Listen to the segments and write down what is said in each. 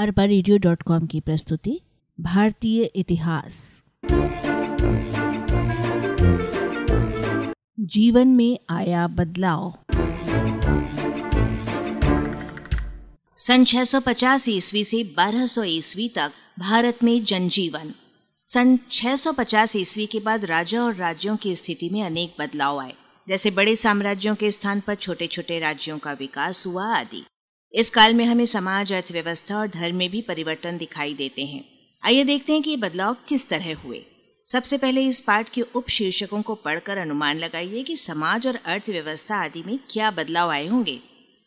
अरबा radio dot com की प्रस्तुति, भारतीय इतिहास। जीवन में आया बदलाव। सन 650 ईस्वी से 1200 ईस्वी तक भारत में जनजीवन। सन 650 ईस्वी के बाद राजा और राज्यों की स्थिति में अनेक बदलाव आए। जैसे बड़े साम्राज्यों के स्थान पर छोटे छोटे राज्यों का विकास हुआ आदि। इस काल में हमें समाज, अर्थव्यवस्था और धर्म में भी परिवर्तन दिखाई देते हैं। आइए देखते हैं कि ये बदलाव किस तरह हुए। सबसे पहले इस पाठ के उप शीर्षकों को पढ़कर अनुमान लगाइए कि समाज और अर्थव्यवस्था आदि में क्या बदलाव आए होंगे।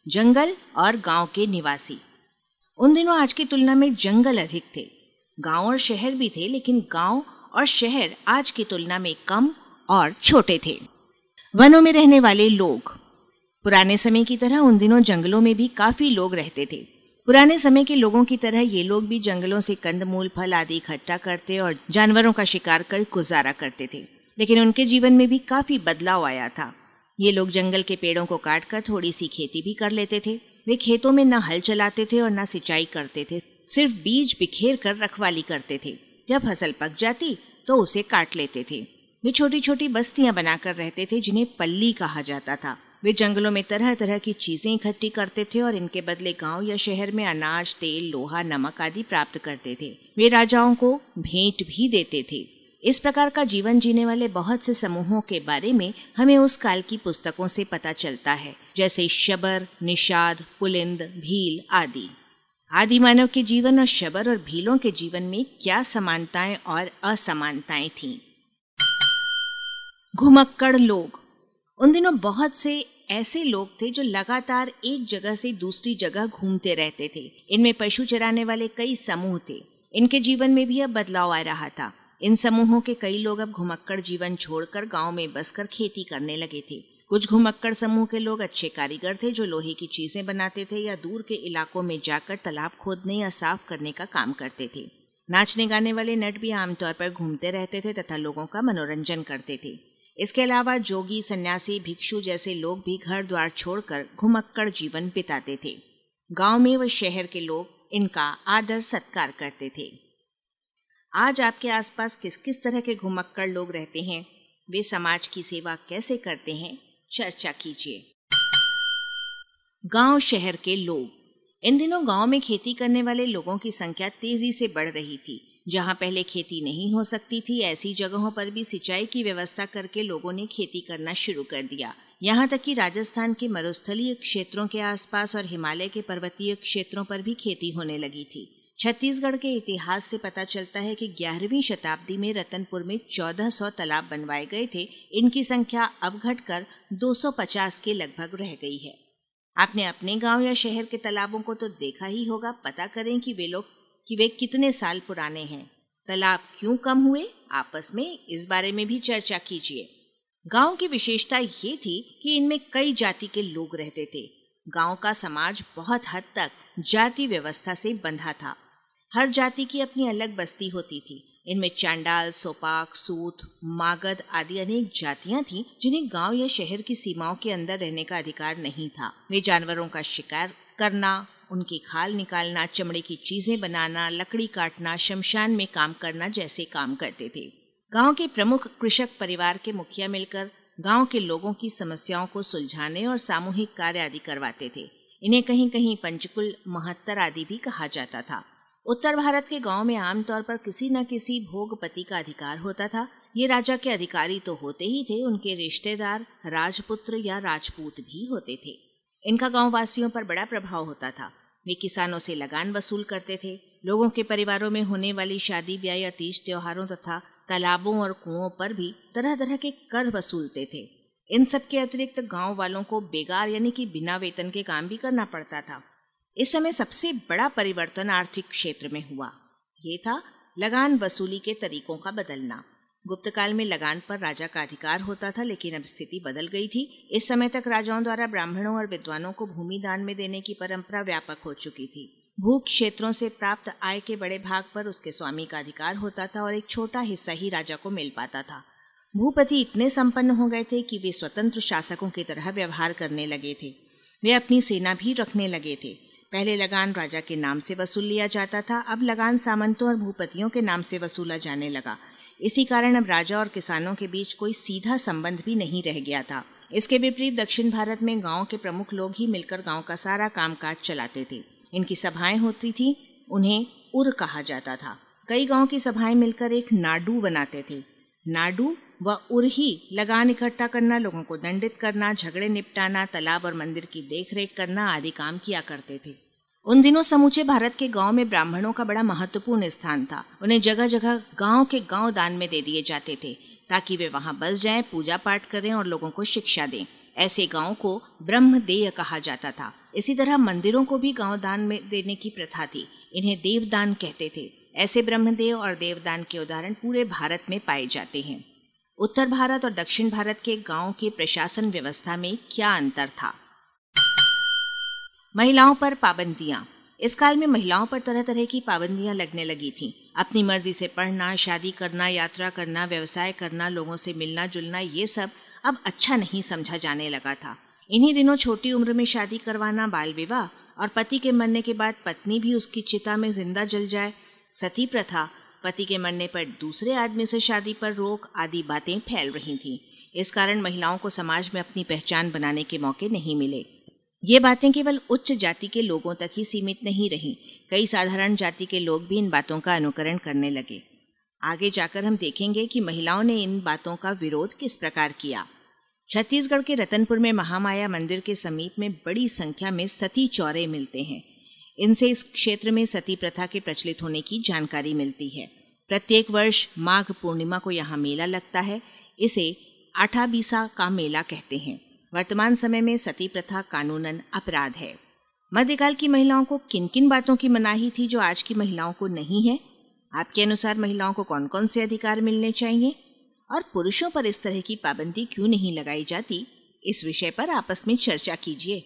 जंगल और गाँव के निवासी। उन दिनों आज की तुलना में जंगल अधिक थे। गाँव और शहर भी थे, लेकिन गाँव और शहर आज की तुलना में कम और छोटे थे। वनों में रहने वाले लोग पुराने समय की तरह उन दिनों जंगलों में भी काफ़ी लोग रहते थे। पुराने समय के लोगों की तरह ये लोग भी जंगलों से कंदमूल, फल आदि इकट्ठा करते और जानवरों का शिकार कर गुजारा करते थे। लेकिन उनके जीवन में भी काफ़ी बदलाव आया था। ये लोग जंगल के पेड़ों को काट कर थोड़ी सी खेती भी कर लेते थे। वे खेतों में न हल चलाते थे और न सिंचाई करते थे। सिर्फ़ बीज बिखेर कर रखवाली करते थे। जब फ़सल पक जाती तो उसे काट लेते थे। वे छोटी छोटी बस्तियाँ बनाकर रहते थे जिन्हें पल्ली कहा जाता था। वे जंगलों में तरह तरह की चीज़ें इकट्ठी करते थे और इनके बदले गाँव या शहर में अनाज, तेल, लोहा, नमक आदि प्राप्त करते थे। वे राजाओं को भेंट भी देते थे। इस प्रकार का जीवन जीने वाले बहुत से समूहों के बारे में हमें उस काल की पुस्तकों से पता चलता है, जैसे शबर, निषाद, पुलिंद, भील आदि। आदि मानव के जीवन और शबर और भीलों के जीवन में क्या समानताएँ और असमानताएँ थीं? घुमक्कड़ लोग। उन दिनों बहुत से ऐसे लोग थे जो लगातार एक जगह से दूसरी जगह घूमते रहते थे। इनमें पशु चराने वाले कई समूह थे। इनके जीवन में भी अब बदलाव आ रहा था। इन समूहों के कई लोग अब घुमक्कड़ जीवन छोड़कर गाँव में बसकर खेती करने लगे थे। कुछ घुमक्कड़ समूह के लोग अच्छे कारीगर थे जो लोहे की चीज़ें बनाते थे या दूर के इलाकों में जाकर तालाब खोदने या साफ़ करने का काम करते थे। नाचने गाने वाले नट भी आमतौर पर घूमते रहते थे तथा लोगों का मनोरंजन करते थे। इसके अलावा जोगी, सन्यासी, भिक्षु जैसे लोग भी घर द्वार छोड़कर घुमक्कड़ जीवन बिताते थे। गाँव में व शहर के लोग इनका आदर सत्कार करते थे। आज आपके आसपास किस किस तरह के घुमक्कड़ लोग रहते हैं? वे समाज की सेवा कैसे करते हैं? चर्चा कीजिए। गाँव, शहर के लोग। इन दिनों गाँव में खेती करने वाले लोगों की संख्या तेज़ी से बढ़ रही थी। जहाँ पहले खेती नहीं हो सकती थी, ऐसी जगहों पर भी सिंचाई की व्यवस्था करके लोगों ने खेती करना शुरू कर दिया। यहाँ तक कि राजस्थान के मरुस्थलीय क्षेत्रों के आसपास और हिमालय के पर्वतीय क्षेत्रों पर भी खेती होने लगी थी। छत्तीसगढ़ के इतिहास से पता चलता है कि ग्यारहवीं शताब्दी में रतनपुर में 1400 तालाब बनवाए गए थे। इनकी संख्या अब घटकर 250 के लगभग रह गई है। आपने अपने गाँव या शहर के तालाबों को तो देखा ही होगा। पता करें कि वे लोग कि वे कितने साल पुराने हैं। तालाब क्यों कम हुए? आपस में इस बारे में भी चर्चा कीजिए। गाँव की विशेषता ये थी कि इनमें कई जाति के लोग रहते थे। गाँव का समाज बहुत हद तक जाति व्यवस्था से बंधा था। हर जाति की अपनी अलग बस्ती होती थी। इनमें चांडाल, सोपाक, सूत, मागध आदि अनेक जातियाँ थीं, जिन्हें गाँव या शहर की सीमाओं के अंदर रहने का अधिकार नहीं था। वे जानवरों का शिकार करना उनकी खाल निकालना, चमड़े की चीज़ें बनाना, लकड़ी काटना, शमशान में काम करना जैसे काम करते थे। गाँव के प्रमुख कृषक परिवार के मुखिया मिलकर गाँव के लोगों की समस्याओं को सुलझाने और सामूहिक कार्य आदि करवाते थे। इन्हें कहीं कहीं पंचकुल, महत्तर आदि भी कहा जाता था। उत्तर भारत के गाँव में आमतौर पर किसी न किसी भोगपति का अधिकार होता था। ये राजा के अधिकारी तो होते ही थे, उनके रिश्तेदार, राजपुत्र या राजपूत भी होते थे। इनका गाँव वासियों पर बड़ा प्रभाव होता था। वे किसानों से लगान वसूल करते थे। लोगों के परिवारों में होने वाली शादी, ब्याह या तीज त्योहारों तथा तालाबों और कुओं पर भी तरह तरह के कर वसूलते थे। इन सब के अतिरिक्त गाँव वालों को बेगार यानी कि बिना वेतन के काम भी करना पड़ता था। इस समय सबसे बड़ा परिवर्तन आर्थिक क्षेत्र में हुआ। ये था लगान वसूली के तरीकों का बदलना। गुप्त काल में लगान पर राजा का अधिकार होता था, लेकिन अब स्थिति बदल गई थी। इस समय तक राजाओं द्वारा ब्राह्मणों और विद्वानों को भूमि दान में देने की परंपरा व्यापक हो चुकी थी। भू क्षेत्रों से प्राप्त आय के बड़े भाग पर उसके स्वामी का अधिकार होता था और एक छोटा हिस्सा ही राजा को मिल पाता था। भूपति इतने संपन्न हो गए थे कि वे स्वतंत्र शासकों की तरह व्यवहार करने लगे थे। वे अपनी सेना भी रखने लगे थे। पहले लगान राजा के नाम से वसूल लिया जाता था, अब लगान सामंतों और भूपतियों के नाम से वसूला जाने लगा। इसी कारण अब राजा और किसानों के बीच कोई सीधा संबंध भी नहीं रह गया था। इसके विपरीत दक्षिण भारत में गाँव के प्रमुख लोग ही मिलकर गाँव का सारा कामकाज चलाते थे। इनकी सभाएँ होती थी, उन्हें उर कहा जाता था। कई गाँव की सभाएँ मिलकर एक नाडू बनाते थे। नाडू व उर ही लगान इकट्ठा करना, लोगों को दंडित करना, झगड़े निपटाना, तालाब और मंदिर की देखरेख करना आदि काम किया करते थे। उन दिनों समूचे भारत के गाँव में ब्राह्मणों का बड़ा महत्वपूर्ण स्थान था। उन्हें जगह जगह गाँव के गाँव दान में दे दिए जाते थे, ताकि वे वहाँ बस जाएँ पूजा पाठ करें और लोगों को शिक्षा दें। ऐसे गाँव को ब्रह्मदेय कहा जाता था। इसी तरह मंदिरों को भी गाँव दान में देने की प्रथा थी। इन्हें देवदान कहते थे। ऐसे ब्रह्मदेव और देवदान के उदाहरण पूरे भारत में पाए जाते हैं। उत्तर भारत और दक्षिण भारत के गाँव के प्रशासन व्यवस्था में क्या अंतर था? महिलाओं पर पाबंदियाँ। इस काल में महिलाओं पर तरह तरह की पाबंदियाँ लगने लगी थीं। अपनी मर्ज़ी से पढ़ना, शादी करना, यात्रा करना, व्यवसाय करना, लोगों से मिलना, जुलना, ये सब अब अच्छा नहीं समझा जाने लगा था। इन्हीं दिनों छोटी उम्र में शादी करवाना, बाल विवाह और पति के मरने के बाद पत्नी भी उसकी चिता में ज़िंदा जल जाए। सती प्रथा, पति के मरने पर दूसरे आदमी से शादी पर रोक आदि बातें फैल रही थीं। इस कारण महिलाओं को समाज में अपनी पहचान बनाने के मौके नहीं मिले। ये बातें केवल उच्च जाति के लोगों तक ही सीमित नहीं रहीं। कई साधारण जाति के लोग भी इन बातों का अनुकरण करने लगे। आगे जाकर हम देखेंगे कि महिलाओं ने इन बातों का विरोध किस प्रकार किया। छत्तीसगढ़ के रतनपुर में महामाया मंदिर के समीप में बड़ी संख्या में सती चौरे मिलते हैं। इनसे इस क्षेत्र में सती प्रथा के प्रचलित होने की जानकारी मिलती है। प्रत्येक वर्ष माघ पूर्णिमा को यहाँ मेला लगता है। इसे आठाबीसा का मेला कहते हैं। वर्तमान समय में सती प्रथा कानूनन अपराध है। मध्यकाल की महिलाओं को किन किन बातों की मनाही थी जो आज की महिलाओं को नहीं है? आपके अनुसार महिलाओं को कौन कौन से अधिकार मिलने चाहिए? और पुरुषों पर इस तरह की पाबंदी क्यों नहीं लगाई जाती? इस विषय पर आपस में चर्चा कीजिए।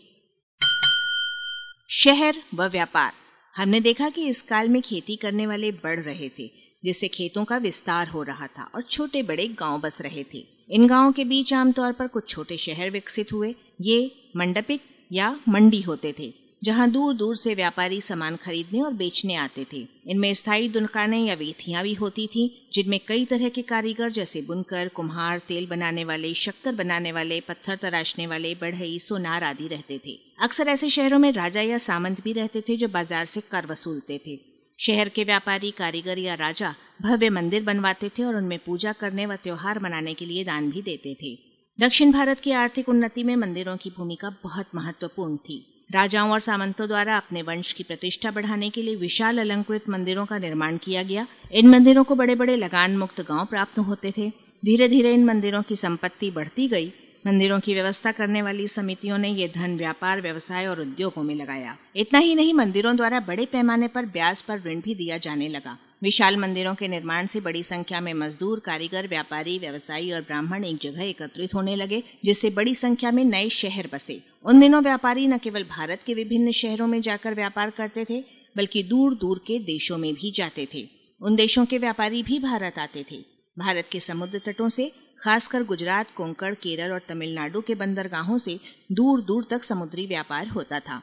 शहर व व्यापार। हमने देखा कि इस काल में खेती करने वाले बढ़ रहे थे। जिससे खेतों का विस्तार हो रहा था और छोटे बड़े गाँव बस रहे थे। इन गाँवों के बीच आमतौर पर कुछ छोटे शहर विकसित हुए। ये मंडपिक या मंडी होते थे, जहाँ दूर दूर से व्यापारी सामान खरीदने और बेचने आते थे। इनमें स्थायी दुकानें या वीथियाँ भी होती थीं, जिनमें कई तरह के कारीगर जैसे बुनकर, कुम्हार, तेल बनाने वाले, शक्कर बनाने वाले, पत्थर तराशने वाले, बढ़ई, सोनार आदि रहते थे। अक्सर ऐसे शहरों में राजा या सामंत भी रहते थे जो बाज़ार से कर वसूलते थे। शहर के व्यापारी, कारीगर या राजा भव्य मंदिर बनवाते थे और उनमें पूजा करने व त्योहार मनाने के लिए दान भी देते थे। दक्षिण भारत की आर्थिक उन्नति में मंदिरों की भूमिका बहुत महत्वपूर्ण थी। राजाओं और सामंतों द्वारा अपने वंश की प्रतिष्ठा बढ़ाने के लिए विशाल अलंकृत मंदिरों का निर्माण किया गया। इन मंदिरों को बड़े बड़े लगान मुक्त गाँव प्राप्त होते थे। धीरे धीरे इन मंदिरों की संपत्ति बढ़ती गई मंदिरों की व्यवस्था करने वाली समितियों ने ये धन व्यापार, व्यवसाय और उद्योगों में लगाया। इतना ही नहीं, मंदिरों द्वारा बड़े पैमाने पर ब्याज पर ऋण भी दिया जाने लगा। विशाल मंदिरों के निर्माण से बड़ी संख्या में मजदूर, कारीगर, व्यापारी, व्यवसायी और ब्राह्मण एक जगह एकत्रित होने लगे, जिससे बड़ी संख्या में नए शहर बसे। उन दिनों व्यापारी न केवल भारत के विभिन्न शहरों में जाकर व्यापार करते थे, बल्कि दूर दूर के देशों में भी जाते थे। उन देशों के व्यापारी भी भारत आते थे। भारत के समुद्र तटों से खासकर गुजरात, कोंकण, केरल और तमिलनाडु के बंदरगाहों से दूर दूर तक समुद्री व्यापार होता था।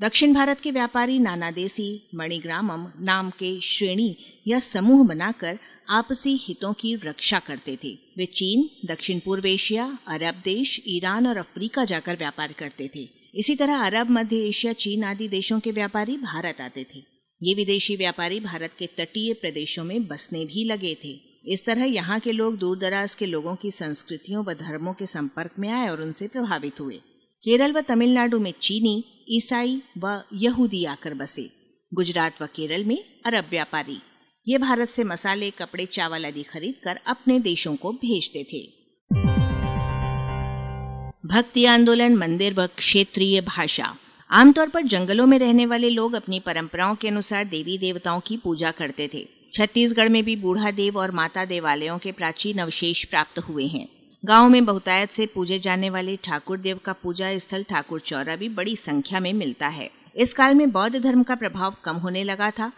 दक्षिण भारत के व्यापारी नानादेसी मणिग्रामम नाम के श्रेणी या समूह बनाकर आपसी हितों की रक्षा करते थे। वे चीन, दक्षिण पूर्व एशिया, अरब देश, ईरान और अफ्रीका जाकर व्यापार करते थे। इसी तरह अरब, मध्य एशिया, चीन आदि देशों के व्यापारी भारत आते थे। ये विदेशी व्यापारी भारत के तटीय प्रदेशों में बसने भी लगे थे। इस तरह यहाँ के लोग दूर दराज के लोगों की संस्कृतियों व धर्मों के संपर्क में आए और उनसे प्रभावित हुए। केरल व तमिलनाडु में चीनी, ईसाई व यहूदी आकर बसे। गुजरात व केरल में अरब व्यापारी। ये भारत से मसाले, कपड़े, चावल आदि खरीद कर अपने देशों को भेजते थे। भक्ति आंदोलन, मंदिर व क्षेत्रीय भाषा। आमतौर पर जंगलों में रहने वाले लोग अपनी परंपराओं के अनुसार देवी देवताओं की पूजा करते थे। छत्तीसगढ़ में भी बूढ़ा देव और माता देवालयों के प्राचीन अवशेष प्राप्त हुए हैं। गाँव में बहुतायत से पूजे जाने वाले ठाकुर देव का पूजा स्थल ठाकुर चौरा भी बड़ी संख्या में मिलता है। इस काल में बौद्ध धर्म का प्रभाव कम होने लगा था।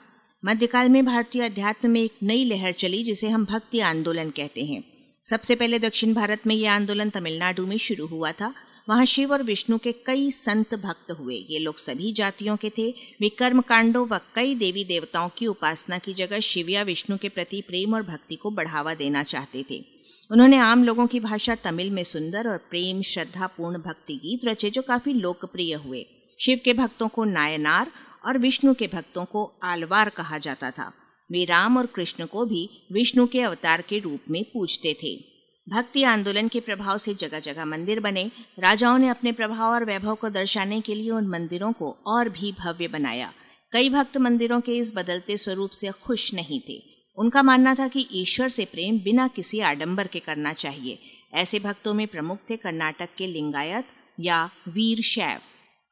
मध्यकाल में भारतीय अध्यात्म में एक नई लहर चली, जिसे हम भक्ति आंदोलन कहते हैं। सबसे पहले दक्षिण भारत में यह आंदोलन तमिलनाडु में शुरू हुआ था। वहाँ शिव और विष्णु के कई संत भक्त हुए। ये लोग सभी जातियों के थे। वे कर्म कांडों व कई देवी देवताओं की उपासना की जगह शिव या विष्णु के प्रति प्रेम और भक्ति को बढ़ावा देना चाहते थे। उन्होंने आम लोगों की भाषा तमिल में सुंदर और प्रेम श्रद्धा पूर्ण भक्ति गीत रचे जो काफ़ी लोकप्रिय हुए। शिव के भक्तों को नायनार और विष्णु के भक्तों को आलवार कहा जाता था। वे राम और कृष्ण को भी विष्णु के अवतार के रूप में पूजते थे। भक्ति आंदोलन के प्रभाव से जगह जगह मंदिर बने। राजाओं ने अपने प्रभाव और वैभव को दर्शाने के लिए उन मंदिरों को और भी भव्य बनाया। कई भक्त मंदिरों के इस बदलते स्वरूप से खुश नहीं थे। उनका मानना था कि ईश्वर से प्रेम बिना किसी आडंबर के करना चाहिए। ऐसे भक्तों में प्रमुख थे कर्नाटक के लिंगायत या वीर शैव।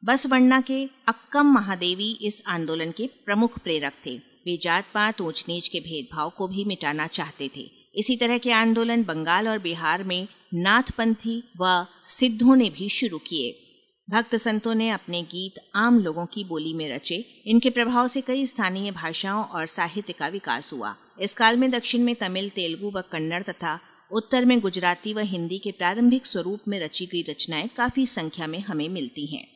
बसवण्णा के अक्कम महादेवी इस आंदोलन के प्रमुख प्रेरक थे। वे जात पात ऊंच नीच के भेदभाव को भी मिटाना चाहते थे। इसी तरह के आंदोलन बंगाल और बिहार में नाथपंथी व सिद्धों ने भी शुरू किए। भक्त संतों ने अपने गीत आम लोगों की बोली में रचे। इनके प्रभाव से कई स्थानीय भाषाओं और साहित्य का विकास हुआ। इस काल में दक्षिण में तमिल, तेलुगु व कन्नड़ तथा उत्तर में गुजराती व हिंदी के प्रारंभिक स्वरूप में रची गई रचनाएँ काफ़ी संख्या में हमें मिलती हैं।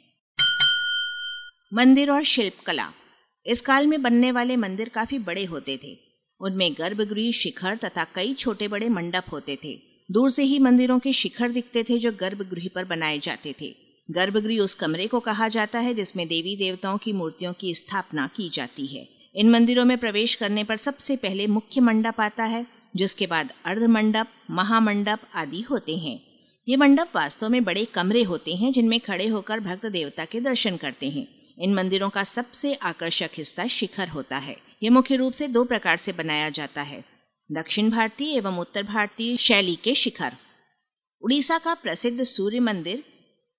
मंदिर और शिल्पकला। इस काल में बनने वाले मंदिर काफ़ी बड़े होते थे। उनमें गर्भगृह शिखर तथा कई छोटे बड़े मंडप होते थे। दूर से ही मंदिरों के शिखर दिखते थे जो गर्भगृह पर बनाए जाते थे। गर्भगृह उस कमरे को कहा जाता है जिसमें देवी देवताओं की मूर्तियों की स्थापना की जाती है। इन मंदिरों में प्रवेश करने पर सबसे पहले मुख्य मंडप आता है, जिसके बाद अर्ध मंडप महामंडप आदि होते हैं। ये मंडप वास्तव में बड़े कमरे होते हैं, जिनमें खड़े होकर भक्त देवता के दर्शन करते हैं। इन मंदिरों का सबसे आकर्षक हिस्सा शिखर होता है। ये मुख्य रूप से दो प्रकार से बनाया जाता है, दक्षिण भारतीय एवं उत्तर भारतीय शैली के शिखर। उड़ीसा का प्रसिद्ध सूर्य मंदिर,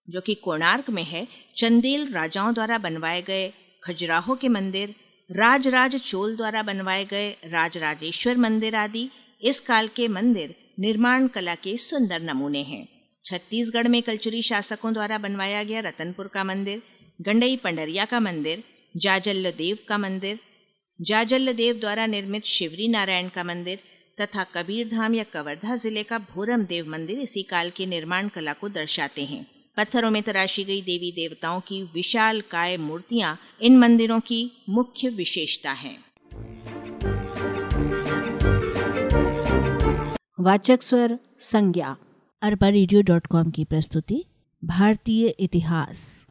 जो कि कोणार्क में है, चंदेल राजाओं द्वारा बनवाए गए खजुराहो के मंदिर, राजराज चोल द्वारा बनवाए गए राजराजेश्वर मंदिर आदि इस काल के मंदिर निर्माण कला के सुंदर नमूने हैं। छत्तीसगढ़ में कलचुरी शासकों द्वारा बनवाया गया रतनपुर का मंदिर, गंडई पंडरिया का मंदिर जाजल्ल देव का मंदिर जाजल्ल देव द्वारा निर्मित शिवरी नारायण का मंदिर तथा कबीर धाम या कवर्धा ज़िले का भोरम देव मंदिर इसी काल की निर्माण कला को दर्शाते हैं। पत्थरों में तराशी गई देवी देवताओं की विशाल काय मूर्तियाँ इन मंदिरों की मुख्य विशेषता हैं। वाचक स्वर संज्ञा, अरबा रेडियो डॉट कॉम की प्रस्तुति, भारतीय इतिहास।